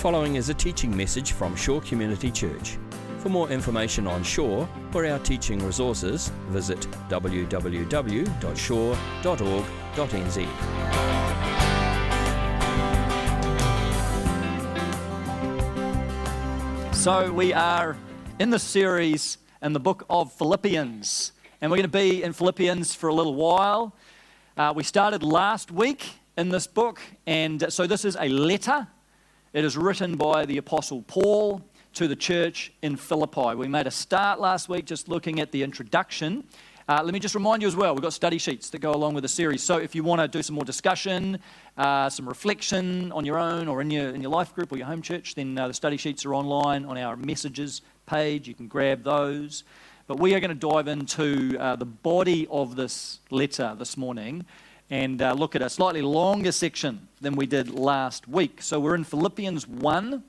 following is a teaching message from Shore Community Church. For more information on Shore or our teaching resources, visit www.shore.org.nz. So, we are in the series in the book of Philippians, and we're going to be in Philippians for a little while. Uh, we started last week in this book, and so this is a letter. It is written by the Apostle Paul to the church in Philippi. We made a start last week just looking at the introduction. Uh, let me just remind you as well, we've got study sheets that go along with the series. So if you want to do some more discussion, uh, some reflection on your own or in your, in your life group or your home church, then uh, the study sheets are online on our messages page. You can grab those. But we are going to dive into uh, the body of this letter this morning and uh, look at a slightly longer section than we did last week. So we're in Philippians 1, and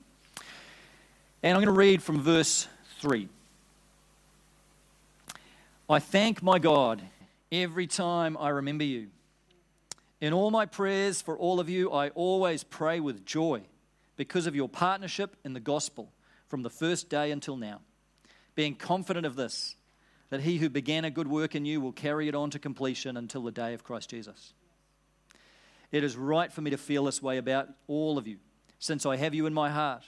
I'm going to read from verse 3. I thank my God every time I remember you. In all my prayers for all of you, I always pray with joy because of your partnership in the gospel from the first day until now, being confident of this, that he who began a good work in you will carry it on to completion until the day of Christ Jesus. It is right for me to feel this way about all of you, since I have you in my heart.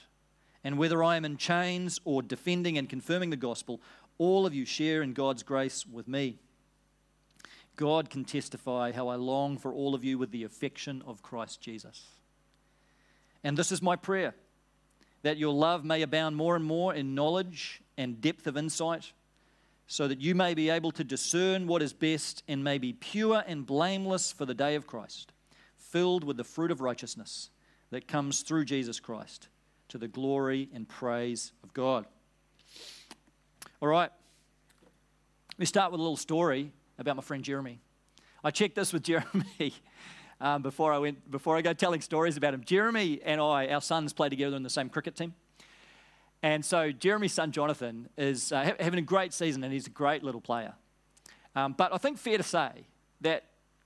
And whether I am in chains or defending and confirming the gospel, all of you share in God's grace with me. God can testify how I long for all of you with the affection of Christ Jesus. And this is my prayer that your love may abound more and more in knowledge and depth of insight, so that you may be able to discern what is best and may be pure and blameless for the day of Christ, filled with the fruit of righteousness that comes through Jesus Christ to the glory and praise of God. All right. Me start with a little story about my friend Jeremy. I checked this with Jeremy um, before I went before I go telling stories about him. Jeremy and I, our sons, play together in the same cricket team. And so Jeremy's son Jonathan is uh, ha- having a great season, and he's a great little player. Um, but I think fair to say that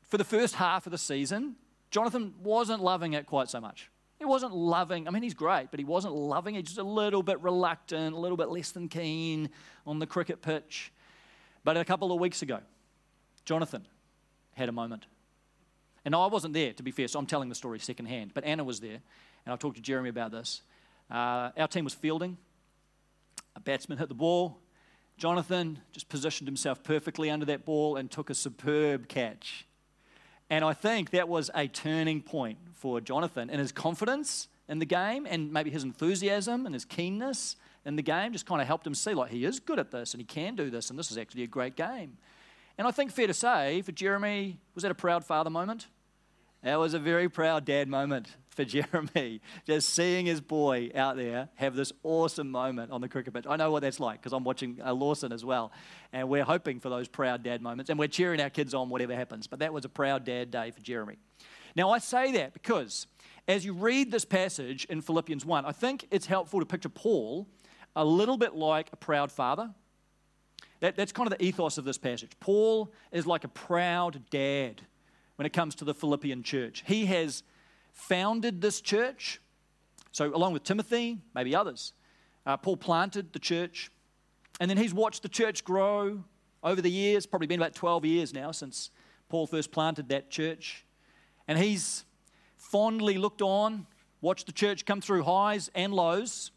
for the first half of the season, Jonathan wasn't loving it quite so much. He wasn't loving, I mean, he's great, but he wasn't loving it. Just a little bit reluctant, a little bit less than keen on the cricket pitch. But a couple of weeks ago, Jonathan had a moment. And I wasn't there, to be fair, so I'm telling the story secondhand. But Anna was there, and I talked to Jeremy about this. Uh, our team was fielding. A batsman hit the ball. Jonathan just positioned himself perfectly under that ball and took a superb catch. And I think that was a turning point for Jonathan in his confidence in the game and maybe his enthusiasm and his keenness in the game just kind of helped him see like he is good at this and he can do this and this is actually a great game. And I think fair to say for Jeremy, was that a proud father moment? That was a very proud dad moment for Jeremy, just seeing his boy out there have this awesome moment on the cricket pitch. I know what that's like because I'm watching uh, Lawson as well, and we're hoping for those proud dad moments, and we're cheering our kids on whatever happens. But that was a proud dad day for Jeremy. Now, I say that because as you read this passage in Philippians 1, I think it's helpful to picture Paul a little bit like a proud father. That, that's kind of the ethos of this passage. Paul is like a proud dad when it comes to the Philippian church. He has founded this church. So, along with Timothy, maybe others, uh, Paul planted the church. And then he's watched the church grow over the years, probably been about 12 years now since Paul first planted that church. And he's fondly looked on, watched the church come through highs and lows.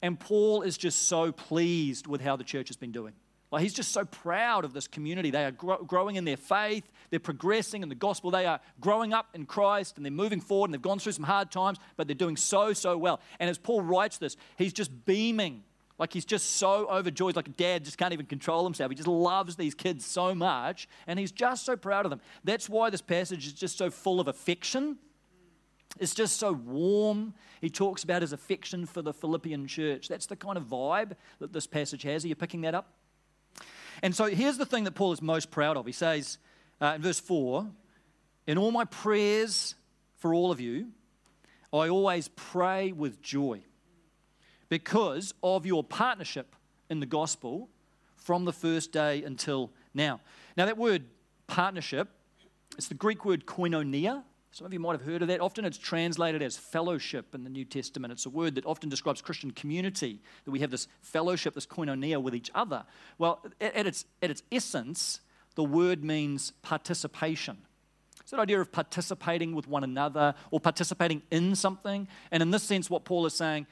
And Paul is just so pleased with how the church has been doing. Like he's just so proud of this community. They are gro- growing in their faith, they're progressing in the gospel, they are growing up in Christ, and they're moving forward, and they've gone through some hard times, but they're doing so, so well. And as Paul writes this, he's just beaming. Like he's just so overjoyed, like a dad just can't even control himself. He just loves these kids so much, and he's just so proud of them. That's why this passage is just so full of affection. It's just so warm. He talks about his affection for the Philippian church. That's the kind of vibe that this passage has. Are you picking that up? And so here's the thing that Paul is most proud of. He says uh, in verse 4 In all my prayers for all of you, I always pray with joy because of your partnership in the gospel from the first day until now. Now, that word partnership, it's the Greek word koinonia. Some of you might have heard of that. Often it's translated as fellowship in the New Testament. It's a word that often describes Christian community, that we have this fellowship, this koinonia with each other. Well, at its, at its essence, the word means participation. It's that idea of participating with one another or participating in something. And in this sense, what Paul is saying,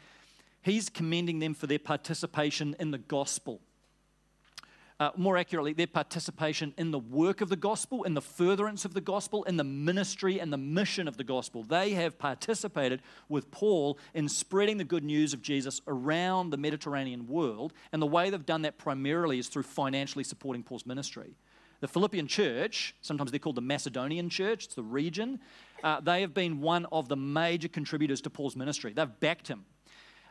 he's commending them for their participation in the gospel uh, more accurately, their participation in the work of the gospel, in the furtherance of the gospel, in the ministry and the mission of the gospel. They have participated with Paul in spreading the good news of Jesus around the Mediterranean world, and the way they've done that primarily is through financially supporting Paul's ministry. The Philippian church, sometimes they're called the Macedonian church, it's the region, uh, they have been one of the major contributors to Paul's ministry. They've backed him.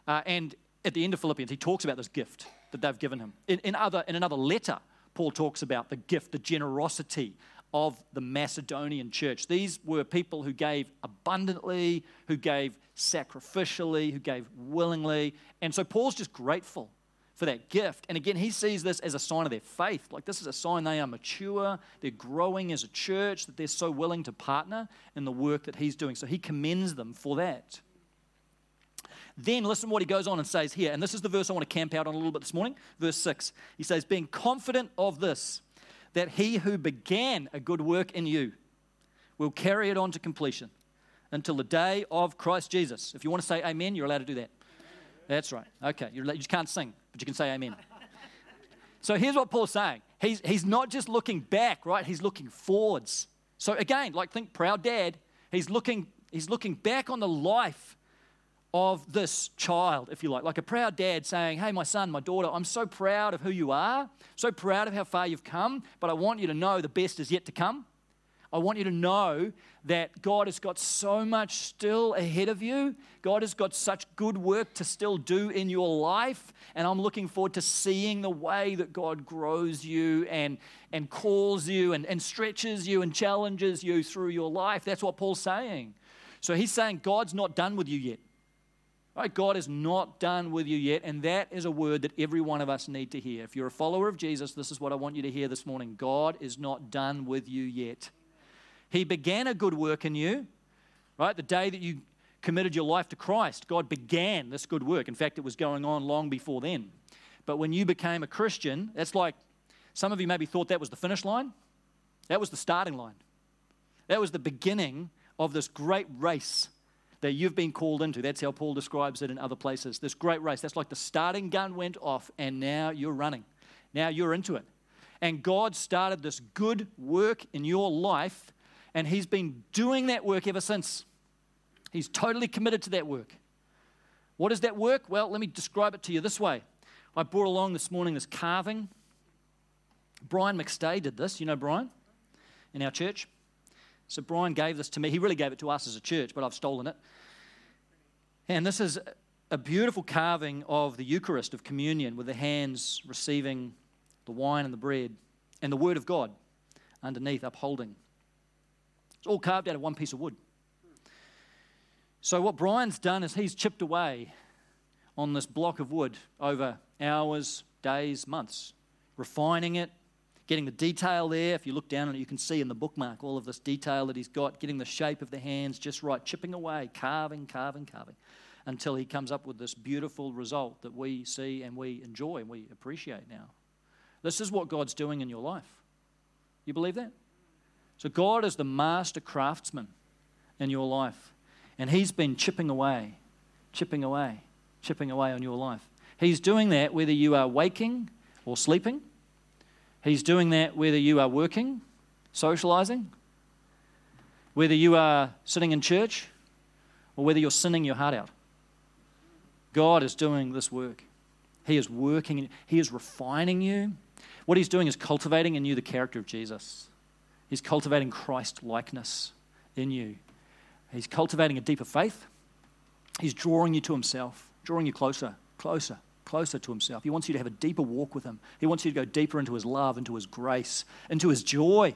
Uh, and at the end of Philippians, he talks about this gift that they've given him. In, in, other, in another letter, Paul talks about the gift, the generosity of the Macedonian church. These were people who gave abundantly, who gave sacrificially, who gave willingly. And so Paul's just grateful for that gift. And again, he sees this as a sign of their faith. Like this is a sign they are mature, they're growing as a church, that they're so willing to partner in the work that he's doing. So he commends them for that. Then listen what he goes on and says here, and this is the verse I want to camp out on a little bit this morning. Verse 6. He says, Being confident of this, that he who began a good work in you will carry it on to completion until the day of Christ Jesus. If you want to say amen, you're allowed to do that. That's right. Okay. You're, you just can't sing, but you can say amen. So here's what Paul's saying. He's, he's not just looking back, right? He's looking forwards. So again, like think proud dad, he's looking, he's looking back on the life of this child, if you like, like a proud dad saying, Hey, my son, my daughter, I'm so proud of who you are, so proud of how far you've come, but I want you to know the best is yet to come. I want you to know that God has got so much still ahead of you. God has got such good work to still do in your life. And I'm looking forward to seeing the way that God grows you and, and calls you and, and stretches you and challenges you through your life. That's what Paul's saying. So he's saying God's not done with you yet. Right? God is not done with you yet, and that is a word that every one of us need to hear. If you're a follower of Jesus, this is what I want you to hear this morning. God is not done with you yet. He began a good work in you, right? The day that you committed your life to Christ, God began this good work. In fact, it was going on long before then. But when you became a Christian, that's like some of you maybe thought that was the finish line. That was the starting line. That was the beginning of this great race that you've been called into. That's how Paul describes it in other places. This great race. That's like the starting gun went off, and now you're running. Now you're into it. And God started this good work in your life, and He's been doing that work ever since. He's totally committed to that work. What is that work? Well, let me describe it to you this way. I brought along this morning this carving. Brian McStay did this. You know Brian? In our church. So Brian gave this to me. He really gave it to us as a church, but I've stolen it. And this is a beautiful carving of the Eucharist of communion with the hands receiving the wine and the bread and the Word of God underneath upholding. It's all carved out of one piece of wood. So, what Brian's done is he's chipped away on this block of wood over hours, days, months, refining it, getting the detail there. If you look down on it, you can see in the bookmark all of this detail that he's got, getting the shape of the hands just right, chipping away, carving, carving, carving, until he comes up with this beautiful result that we see and we enjoy and we appreciate now. This is what God's doing in your life. You believe that? So, God is the master craftsman in your life, and He's been chipping away, chipping away, chipping away on your life. He's doing that whether you are waking or sleeping. He's doing that whether you are working, socializing, whether you are sitting in church, or whether you're sinning your heart out. God is doing this work. He is working, He is refining you. What He's doing is cultivating in you the character of Jesus. He's cultivating Christ likeness in you. He's cultivating a deeper faith. He's drawing you to Himself, drawing you closer, closer, closer to Himself. He wants you to have a deeper walk with Him. He wants you to go deeper into His love, into His grace, into His joy,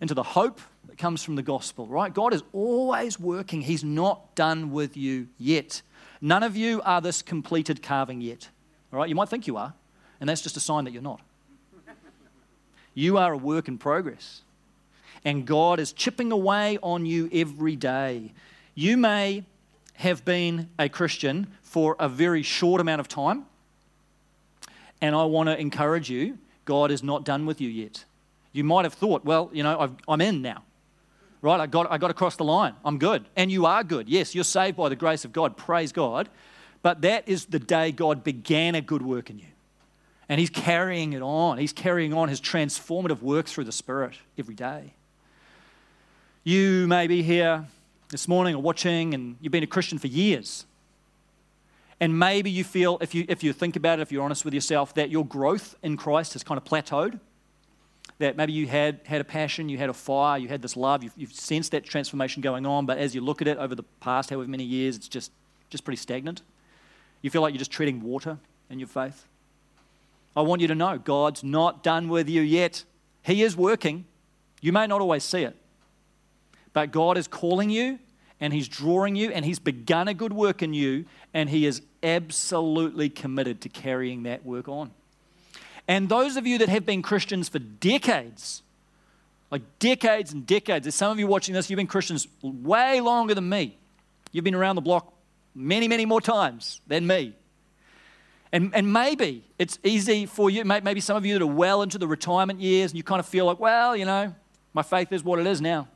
into the hope that comes from the gospel, right? God is always working. He's not done with you yet. None of you are this completed carving yet, all right? You might think you are, and that's just a sign that you're not. You are a work in progress. and God is chipping away on you every day. You may have been a Christian for a very short amount of time, and I want to encourage you God is not done with you yet. You might have thought, well, you know, i am in now, right? I got, I got across the line. I'm good. And you are good. Yes, you're saved by the grace of God. Praise God. But that is the day God began a good work in you. And He's carrying it on. He's carrying on His transformative work through the Spirit every day. You may be here this morning or watching, and you've been a Christian for years. And maybe you feel, if you, if you think about it, if you're honest with yourself, that your growth in Christ has kind of plateaued. That maybe you had, had a passion, you had a fire, you had this love, you've, you've sensed that transformation going on, but as you look at it over the past however many years, it's just, just pretty stagnant. You feel like you're just treading water in your faith. I want you to know God's not done with you yet. He is working. You may not always see it, but God is calling you and He's drawing you and He's begun a good work in you and He is absolutely committed to carrying that work on. And those of you that have been Christians for decades, like decades and decades, there's some of you watching this, you've been Christians way longer than me. You've been around the block many, many more times than me. And, and maybe it's easy for you, maybe some of you that are well into the retirement years, and you kind of feel like, well, you know, my faith is what it is now.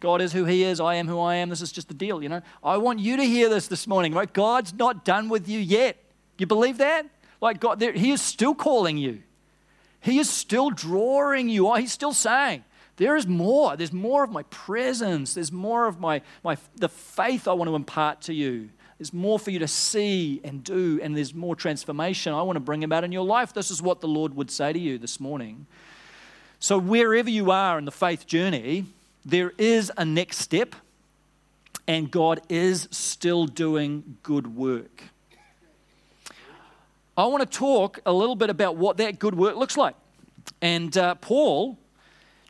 God is who He is, I am who I am. This is just the deal, you know. I want you to hear this this morning, right? God's not done with you yet. You believe that? Like God, He is still calling you. He is still drawing you. He's still saying, there is more. There's more of my presence. There's more of my, my the faith I want to impart to you. There's more for you to see and do, and there's more transformation I want to bring about in your life. This is what the Lord would say to you this morning. So, wherever you are in the faith journey, there is a next step, and God is still doing good work. I want to talk a little bit about what that good work looks like. And uh, Paul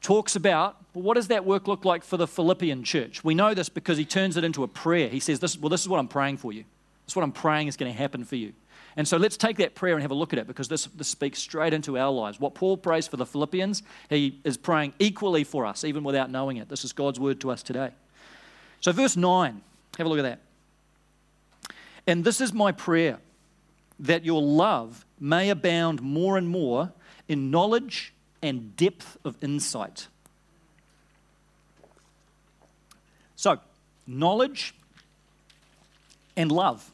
talks about well, what does that work look like for the Philippian church? We know this because he turns it into a prayer. He says, this, Well, this is what I'm praying for you. This is what I'm praying is going to happen for you. And so let's take that prayer and have a look at it because this, this speaks straight into our lives. What Paul prays for the Philippians, he is praying equally for us, even without knowing it. This is God's word to us today. So, verse 9, have a look at that. And this is my prayer that your love may abound more and more in knowledge and depth of insight. So, knowledge and love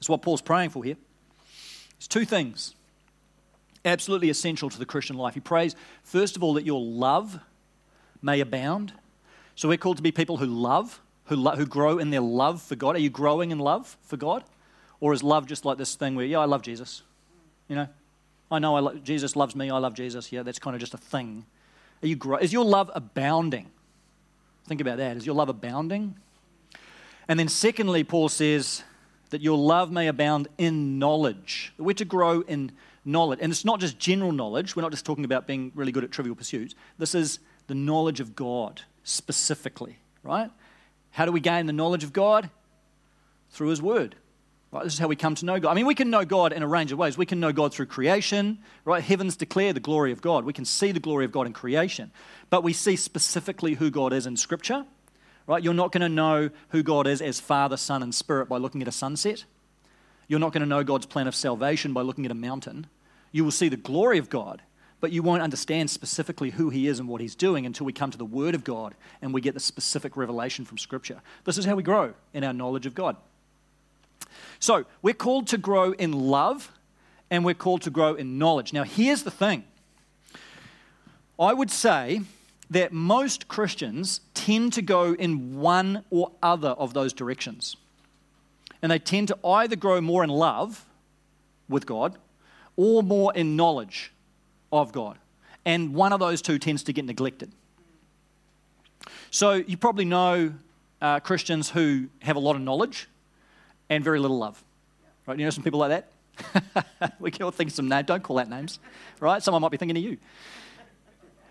is what Paul's praying for here. It's two things absolutely essential to the Christian life. He prays, first of all, that your love may abound. So we're called to be people who love, who, lo- who grow in their love for God. Are you growing in love for God? Or is love just like this thing where, yeah, I love Jesus? You know, I know I lo- Jesus loves me, I love Jesus. Yeah, that's kind of just a thing. Are you grow- is your love abounding? Think about that. Is your love abounding? And then, secondly, Paul says that your love may abound in knowledge. We're to grow in knowledge. And it's not just general knowledge. We're not just talking about being really good at trivial pursuits. This is the knowledge of God specifically, right? How do we gain the knowledge of God? Through His Word. Right, this is how we come to know God. I mean, we can know God in a range of ways. We can know God through creation, right? Heavens declare the glory of God. We can see the glory of God in creation. But we see specifically who God is in Scripture, right? You're not going to know who God is as Father, Son, and Spirit by looking at a sunset. You're not going to know God's plan of salvation by looking at a mountain. You will see the glory of God, but you won't understand specifically who He is and what He's doing until we come to the Word of God and we get the specific revelation from Scripture. This is how we grow in our knowledge of God. So, we're called to grow in love and we're called to grow in knowledge. Now, here's the thing I would say that most Christians tend to go in one or other of those directions. And they tend to either grow more in love with God or more in knowledge of God. And one of those two tends to get neglected. So you probably know uh, Christians who have a lot of knowledge and very little love. Right? You know some people like that? we can all think some names. Don't call out names, right? Someone might be thinking of you.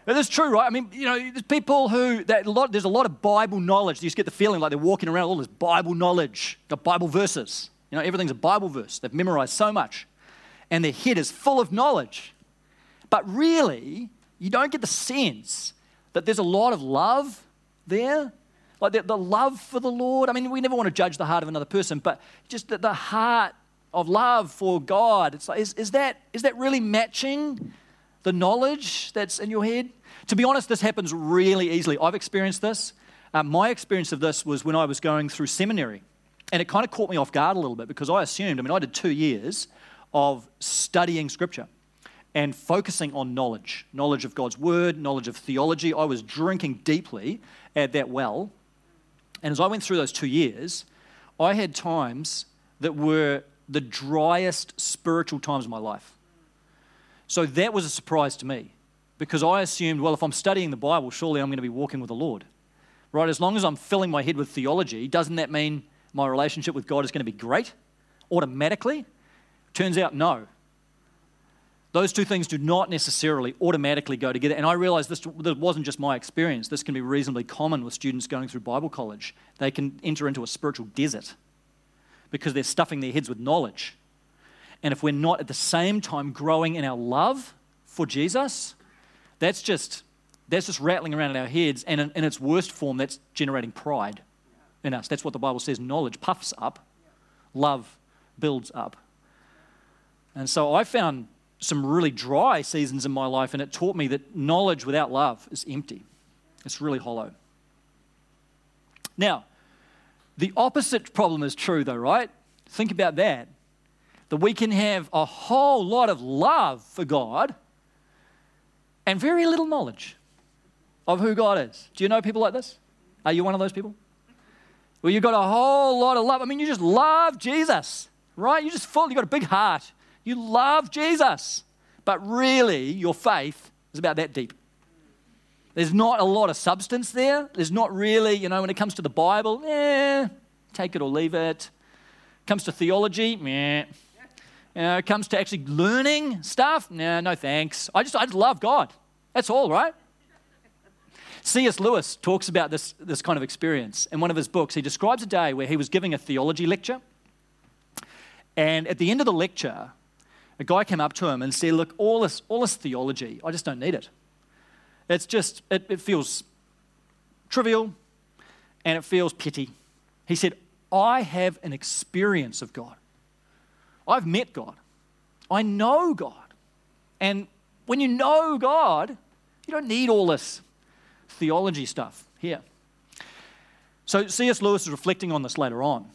But that's true, right? I mean, you know, there's people who, that a lot, there's a lot of Bible knowledge. You just get the feeling like they're walking around all this Bible knowledge, got Bible verses. You know, everything's a Bible verse. They've memorized so much. And their head is full of knowledge. But really, you don't get the sense that there's a lot of love there. Like the, the love for the Lord. I mean, we never want to judge the heart of another person, but just the, the heart of love for God. It's like, is, is, that, is that really matching the knowledge that's in your head? To be honest, this happens really easily. I've experienced this. Uh, my experience of this was when I was going through seminary. And it kind of caught me off guard a little bit because I assumed, I mean, I did two years of studying scripture and focusing on knowledge knowledge of God's word, knowledge of theology. I was drinking deeply at that well. And as I went through those two years, I had times that were the driest spiritual times of my life. So that was a surprise to me because I assumed, well, if I'm studying the Bible, surely I'm going to be walking with the Lord. Right? As long as I'm filling my head with theology, doesn't that mean my relationship with God is going to be great automatically? Turns out, no. Those two things do not necessarily automatically go together. And I realize this, this wasn't just my experience. This can be reasonably common with students going through Bible college. They can enter into a spiritual desert because they're stuffing their heads with knowledge. And if we're not at the same time growing in our love for Jesus, that's just, that's just rattling around in our heads. And in, in its worst form, that's generating pride in us. That's what the Bible says knowledge puffs up, love builds up. And so I found some really dry seasons in my life, and it taught me that knowledge without love is empty. It's really hollow. Now, the opposite problem is true, though, right? Think about that. That we can have a whole lot of love for God and very little knowledge of who God is. Do you know people like this? Are you one of those people? Well, you've got a whole lot of love. I mean, you just love Jesus, right? You just full, you've got a big heart. You love Jesus. But really, your faith is about that deep. There's not a lot of substance there. There's not really, you know, when it comes to the Bible, eh, take it or leave it. Comes to theology, meh. You know, it comes to actually learning stuff, no, no thanks. I just, I just love God. That's all, right? C.S. Lewis talks about this, this kind of experience. In one of his books, he describes a day where he was giving a theology lecture. And at the end of the lecture, a guy came up to him and said, Look, all this, all this theology, I just don't need it. It's just, it, it feels trivial and it feels petty. He said, I have an experience of God. I've met God. I know God. And when you know God, you don't need all this theology stuff here. So C.S. Lewis is reflecting on this later on.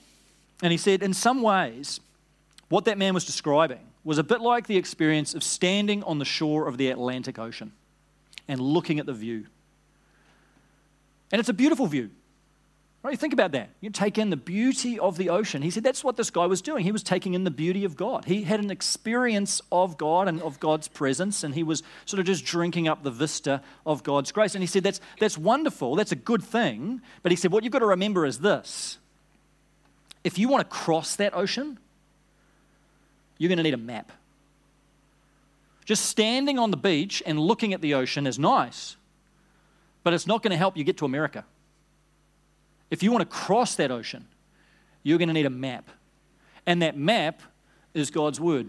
And he said, in some ways, what that man was describing was a bit like the experience of standing on the shore of the Atlantic Ocean and looking at the view. And it's a beautiful view. Right? Think about that. You take in the beauty of the ocean. He said that's what this guy was doing. He was taking in the beauty of God. He had an experience of God and of God's presence, and he was sort of just drinking up the vista of God's grace. And he said that's, that's wonderful. That's a good thing. But he said what you've got to remember is this if you want to cross that ocean, you're going to need a map. Just standing on the beach and looking at the ocean is nice, but it's not going to help you get to America. If you want to cross that ocean, you're going to need a map. And that map is God's Word.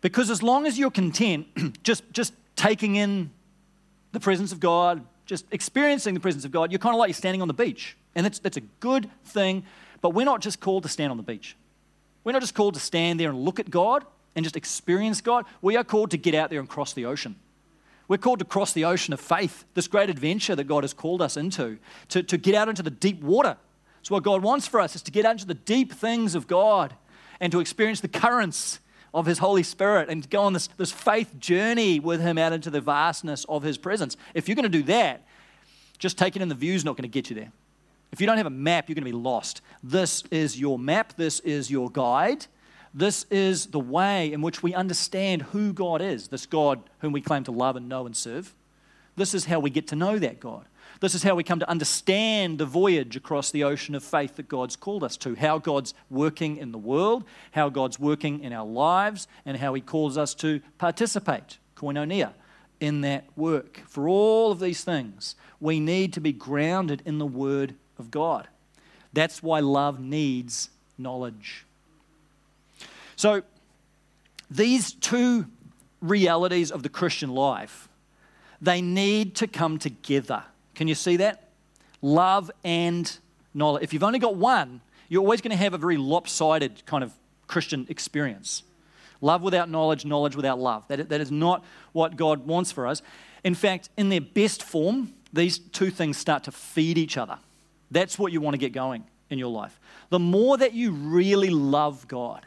Because as long as you're content just, just taking in the presence of God, just experiencing the presence of God, you're kind of like you're standing on the beach. And that's, that's a good thing, but we're not just called to stand on the beach. We're not just called to stand there and look at God and just experience God. We are called to get out there and cross the ocean. We're called to cross the ocean of faith, this great adventure that God has called us into, to, to get out into the deep water. So, what God wants for us is to get out into the deep things of God and to experience the currents of His Holy Spirit and go on this, this faith journey with Him out into the vastness of His presence. If you're going to do that, just taking in the view is not going to get you there. If you don't have a map, you're going to be lost. This is your map, this is your guide. This is the way in which we understand who God is, this God whom we claim to love and know and serve. This is how we get to know that God. This is how we come to understand the voyage across the ocean of faith that God's called us to, how God's working in the world, how God's working in our lives, and how He calls us to participate, koinonia, in that work. For all of these things, we need to be grounded in the Word of God. That's why love needs knowledge. So, these two realities of the Christian life they need to come together. Can you see that? Love and knowledge. If you've only got one, you're always going to have a very lopsided kind of Christian experience. Love without knowledge, knowledge without love. That, that is not what God wants for us. In fact, in their best form, these two things start to feed each other. That's what you want to get going in your life. The more that you really love God,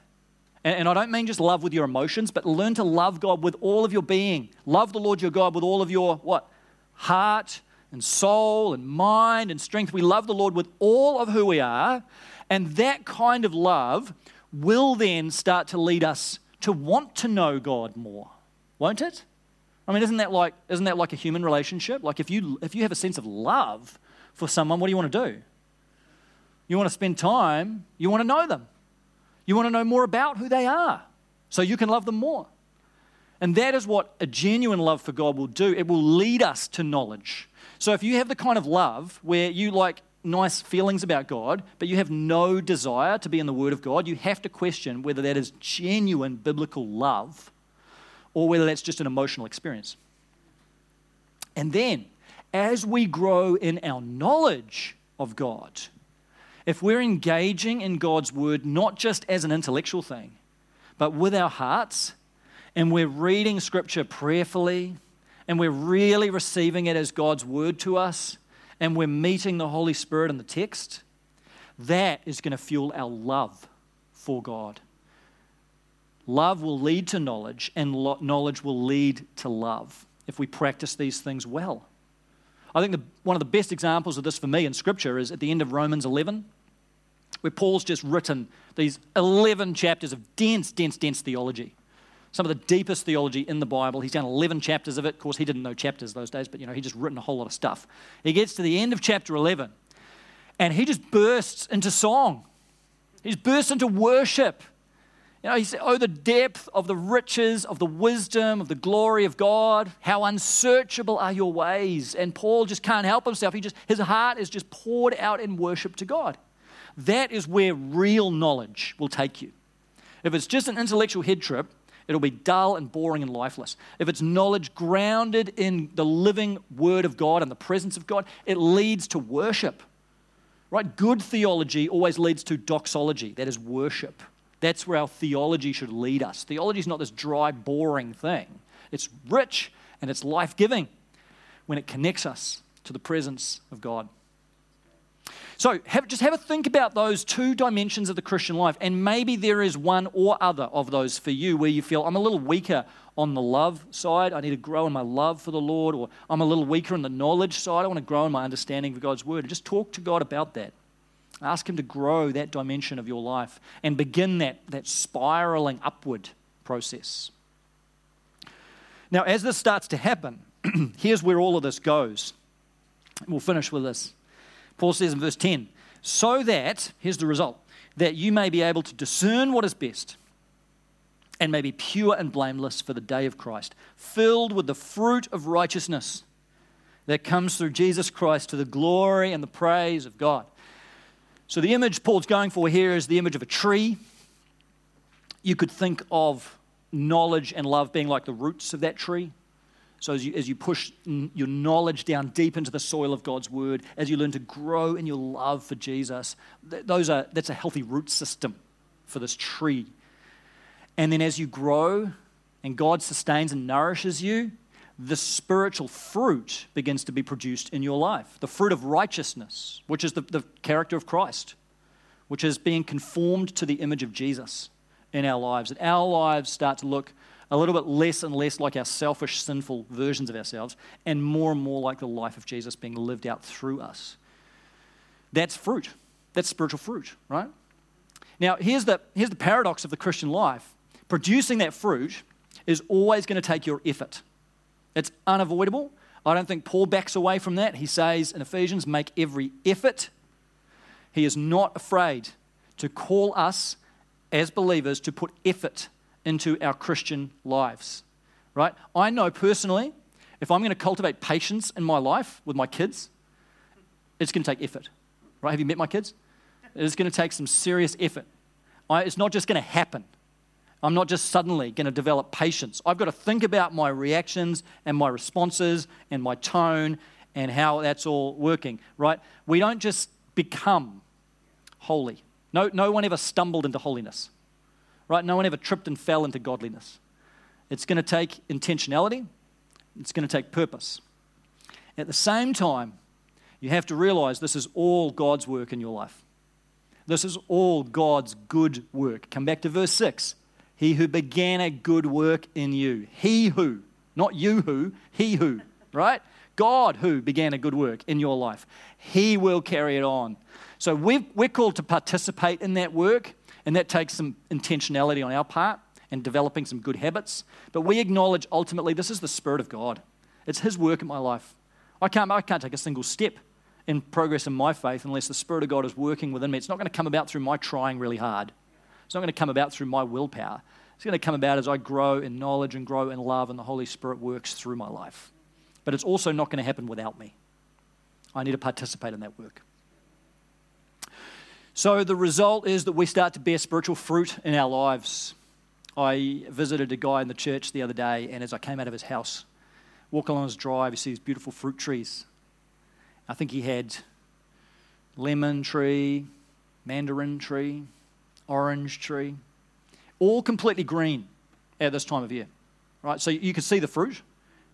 and, I don't mean just love with your emotions, but learn to love God with all of your being. Love the Lord your God with all of your what? Heart and soul and mind and strength. We love the Lord with all of who we are. And that kind of love will then start to lead us to want to know God more, won't it? I mean, isn't that like, isn't that like a human relationship? Like if you, if you have a sense of love for someone, what do you want to do? You want to spend time, you want to know them. You want to know more about who they are so you can love them more. And that is what a genuine love for God will do. It will lead us to knowledge. So if you have the kind of love where you like nice feelings about God, but you have no desire to be in the Word of God, you have to question whether that is genuine biblical love or whether that's just an emotional experience. And then, as we grow in our knowledge of God, if we're engaging in God's Word not just as an intellectual thing, but with our hearts, and we're reading Scripture prayerfully, and we're really receiving it as God's Word to us, and we're meeting the Holy Spirit in the text, that is going to fuel our love for God. Love will lead to knowledge, and knowledge will lead to love if we practice these things well. I think the, one of the best examples of this for me in Scripture is at the end of Romans 11, where Paul's just written these 11 chapters of dense, dense, dense theology. Some of the deepest theology in the Bible. He's done 11 chapters of it. Of course, he didn't know chapters those days, but you know, he just written a whole lot of stuff. He gets to the end of chapter 11, and he just bursts into song. He just bursts into worship. You know, he said, Oh, the depth of the riches, of the wisdom, of the glory of God. How unsearchable are your ways. And Paul just can't help himself. He just, his heart is just poured out in worship to God. That is where real knowledge will take you. If it's just an intellectual head trip, it'll be dull and boring and lifeless. If it's knowledge grounded in the living Word of God and the presence of God, it leads to worship. Right? Good theology always leads to doxology, that is worship. That's where our theology should lead us. Theology is not this dry, boring thing, it's rich and it's life giving when it connects us to the presence of God. So have, just have a think about those two dimensions of the Christian life, and maybe there is one or other of those for you where you feel I'm a little weaker on the love side. I need to grow in my love for the Lord, or I'm a little weaker in the knowledge side. I want to grow in my understanding of God's word. just talk to God about that. Ask Him to grow that dimension of your life and begin that, that spiraling upward process. Now, as this starts to happen, here's where all of this goes. We'll finish with this. Paul says in verse 10 so that, here's the result, that you may be able to discern what is best and may be pure and blameless for the day of Christ, filled with the fruit of righteousness that comes through Jesus Christ to the glory and the praise of God. So, the image Paul's going for here is the image of a tree. You could think of knowledge and love being like the roots of that tree. So, as you, as you push your knowledge down deep into the soil of God's word, as you learn to grow in your love for Jesus, those are, that's a healthy root system for this tree. And then as you grow and God sustains and nourishes you, the spiritual fruit begins to be produced in your life. The fruit of righteousness, which is the, the character of Christ, which is being conformed to the image of Jesus in our lives. And our lives start to look a little bit less and less like our selfish, sinful versions of ourselves, and more and more like the life of Jesus being lived out through us. That's fruit. That's spiritual fruit, right? Now, here's the, here's the paradox of the Christian life producing that fruit is always going to take your effort. It's unavoidable. I don't think Paul backs away from that. He says in Ephesians, make every effort. He is not afraid to call us as believers to put effort into our Christian lives. Right? I know personally, if I'm going to cultivate patience in my life with my kids, it's going to take effort. Right? Have you met my kids? It's going to take some serious effort. I, it's not just going to happen. I'm not just suddenly going to develop patience. I've got to think about my reactions and my responses and my tone and how that's all working, right? We don't just become holy. No, no one ever stumbled into holiness, right? No one ever tripped and fell into godliness. It's going to take intentionality, it's going to take purpose. At the same time, you have to realize this is all God's work in your life. This is all God's good work. Come back to verse 6. He who began a good work in you. He who, not you who, he who, right? God who began a good work in your life. He will carry it on. So we we're called to participate in that work, and that takes some intentionality on our part and developing some good habits. But we acknowledge ultimately this is the Spirit of God. It's His work in my life. I can't, I can't take a single step in progress in my faith unless the Spirit of God is working within me. It's not going to come about through my trying really hard. It's not going to come about through my willpower. It's going to come about as I grow in knowledge and grow in love, and the Holy Spirit works through my life. But it's also not going to happen without me. I need to participate in that work. So the result is that we start to bear spiritual fruit in our lives. I visited a guy in the church the other day, and as I came out of his house, walk along his drive, you see these beautiful fruit trees. I think he had lemon tree, mandarin tree, orange tree, all completely green at this time of year. Right? So you can see the fruit.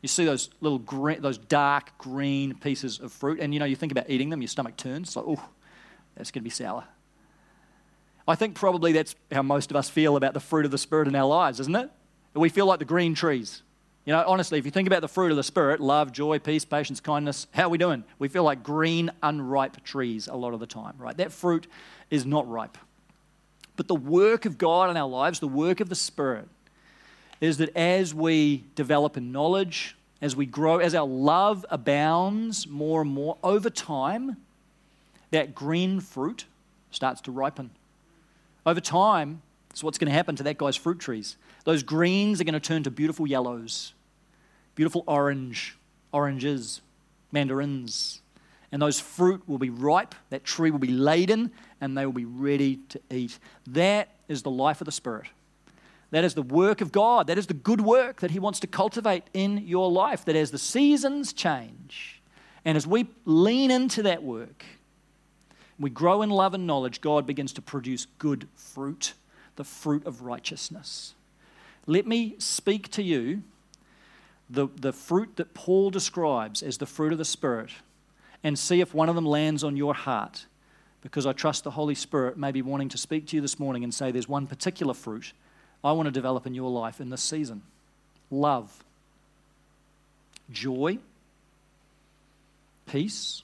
You see those little green, those dark green pieces of fruit, and you know you think about eating them, your stomach turns. It's like, oh, that's going to be sour. I think probably that's how most of us feel about the fruit of the Spirit in our lives, isn't it? We feel like the green trees. You know, honestly, if you think about the fruit of the Spirit love, joy, peace, patience, kindness how are we doing? We feel like green, unripe trees a lot of the time, right? That fruit is not ripe. But the work of God in our lives, the work of the Spirit, is that as we develop in knowledge, as we grow, as our love abounds more and more over time, that green fruit starts to ripen. Over time, that's what's going to happen to that guy's fruit trees. Those greens are going to turn to beautiful yellows, beautiful orange, oranges, mandarins. And those fruit will be ripe, that tree will be laden, and they will be ready to eat. That is the life of the Spirit. That is the work of God. That is the good work that He wants to cultivate in your life. That as the seasons change, and as we lean into that work, we grow in love and knowledge, God begins to produce good fruit, the fruit of righteousness. Let me speak to you the, the fruit that Paul describes as the fruit of the Spirit and see if one of them lands on your heart. Because I trust the Holy Spirit may be wanting to speak to you this morning and say there's one particular fruit I want to develop in your life in this season. Love, joy, peace,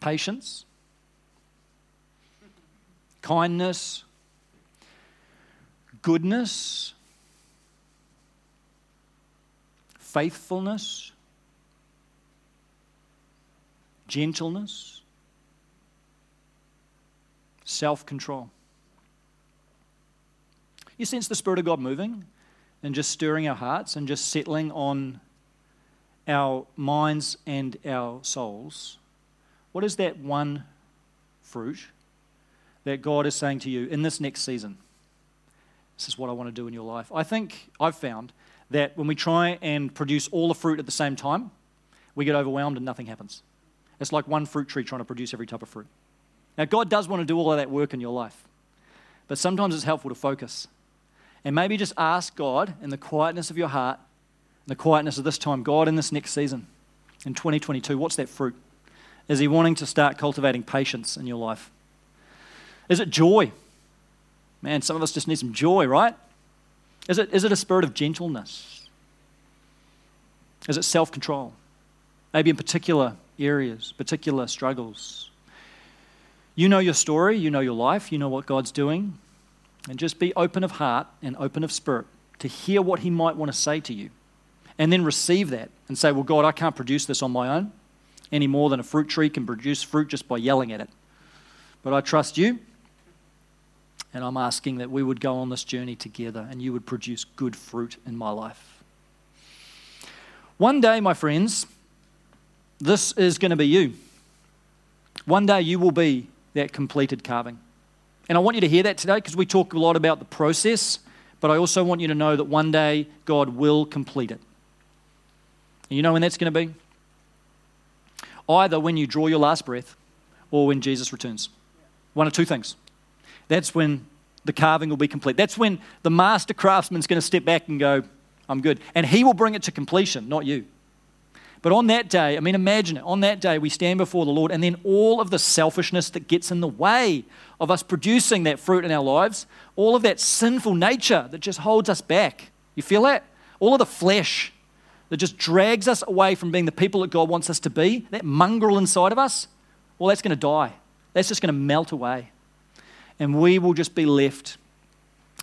patience, kindness, goodness, faithfulness, gentleness, self control. You sense the Spirit of God moving and just stirring our hearts and just settling on our minds and our souls what is that one fruit that God is saying to you in this next season? This is what I want to do in your life. I think I've found that when we try and produce all the fruit at the same time, we get overwhelmed and nothing happens. It's like one fruit tree trying to produce every type of fruit. Now, God does want to do all of that work in your life, but sometimes it's helpful to focus and maybe just ask God in the quietness of your heart, in the quietness of this time, God, in this next season, in 2022, what's that fruit? Is He wanting to start cultivating patience in your life? Is it joy? Man, some of us just need some joy, right? Is it, is it a spirit of gentleness? Is it self control? Maybe in particular areas, particular struggles. You know your story, you know your life, you know what God's doing. And just be open of heart and open of spirit to hear what He might want to say to you. And then receive that and say, Well, God, I can't produce this on my own any more than a fruit tree can produce fruit just by yelling at it. But I trust you, and I'm asking that we would go on this journey together and you would produce good fruit in my life. One day, my friends, this is going to be you. One day you will be that completed carving. And I want you to hear that today because we talk a lot about the process, but I also want you to know that one day God will complete it. And you know when that's going to be? Either when you draw your last breath or when Jesus returns. One of two things. That's when the carving will be complete. That's when the master craftsman's going to step back and go, I'm good. And he will bring it to completion, not you. But on that day, I mean, imagine it. On that day, we stand before the Lord, and then all of the selfishness that gets in the way of us producing that fruit in our lives, all of that sinful nature that just holds us back. You feel that? All of the flesh that just drags us away from being the people that God wants us to be, that mongrel inside of us, well, that's going to die. That's just going to melt away. And we will just be left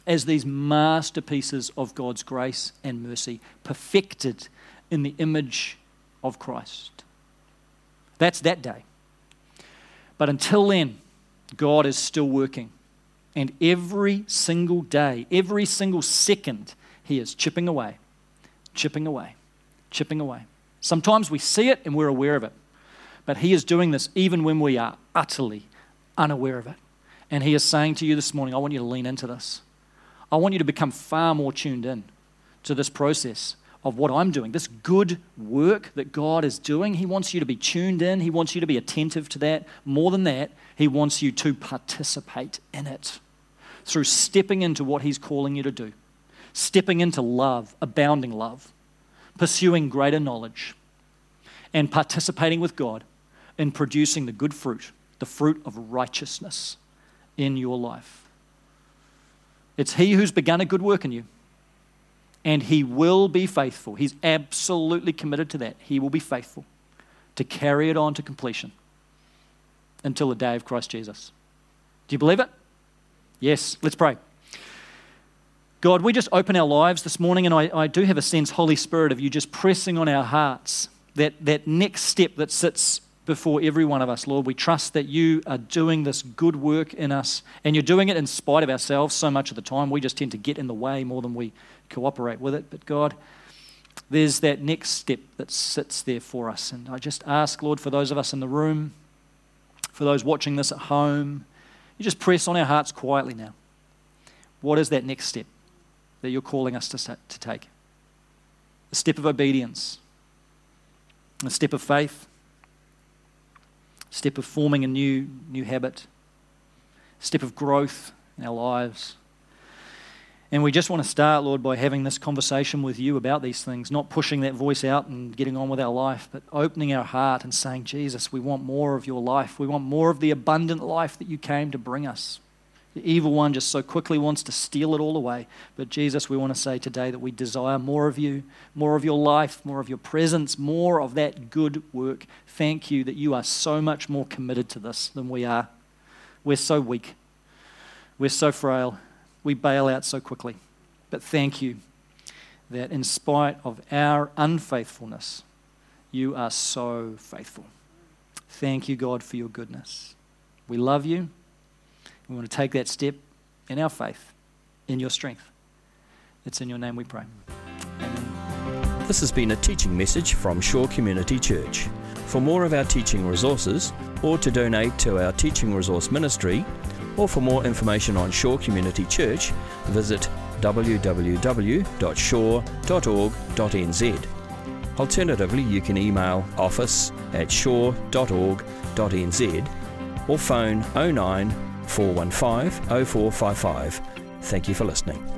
as these masterpieces of God's grace and mercy, perfected in the image of Christ. That's that day. But until then, God is still working. And every single day, every single second, He is chipping away, chipping away, chipping away. Sometimes we see it and we're aware of it. But He is doing this even when we are utterly unaware of it. And He is saying to you this morning, I want you to lean into this. I want you to become far more tuned in to this process of what I'm doing, this good work that God is doing. He wants you to be tuned in, He wants you to be attentive to that. More than that, He wants you to participate in it through stepping into what He's calling you to do, stepping into love, abounding love, pursuing greater knowledge, and participating with God in producing the good fruit, the fruit of righteousness in your life. It's He who's begun a good work in you and he will be faithful. He's absolutely committed to that. He will be faithful to carry it on to completion until the day of Christ Jesus. Do you believe it? Yes. Let's pray. God, we just open our lives this morning, and I, I do have a sense, Holy Spirit, of you just pressing on our hearts that, that next step that sits before every one of us, Lord. We trust that you are doing this good work in us, and you're doing it in spite of ourselves so much of the time. We just tend to get in the way more than we cooperate with it. But God, there's that next step that sits there for us. And I just ask, Lord, for those of us in the room, for those watching this at home, you just press on our hearts quietly now. What is that next step that you're calling us to, to take? A step of obedience, a step of faith, a step of forming a new, new habit, a step of growth in our lives and we just want to start, Lord, by having this conversation with you about these things, not pushing that voice out and getting on with our life, but opening our heart and saying, Jesus, we want more of your life. We want more of the abundant life that you came to bring us. The evil one just so quickly wants to steal it all away. But Jesus, we want to say today that we desire more of you, more of your life, more of your presence, more of that good work. Thank you that you are so much more committed to this than we are. We're so weak, we're so frail we bail out so quickly. But thank you that in spite of our unfaithfulness, you are so faithful. Thank you, God, for your goodness. We love you. We want to take that step in our faith, in your strength. It's in your name we pray. Amen. This has been a teaching message from Shore Community Church. For more of our teaching resources or to donate to our teaching resource ministry, or for more information on Shore Community Church, visit www.shore.org.nz. Alternatively, you can email office at shore.org.nz or phone 09 415 0455. Thank you for listening.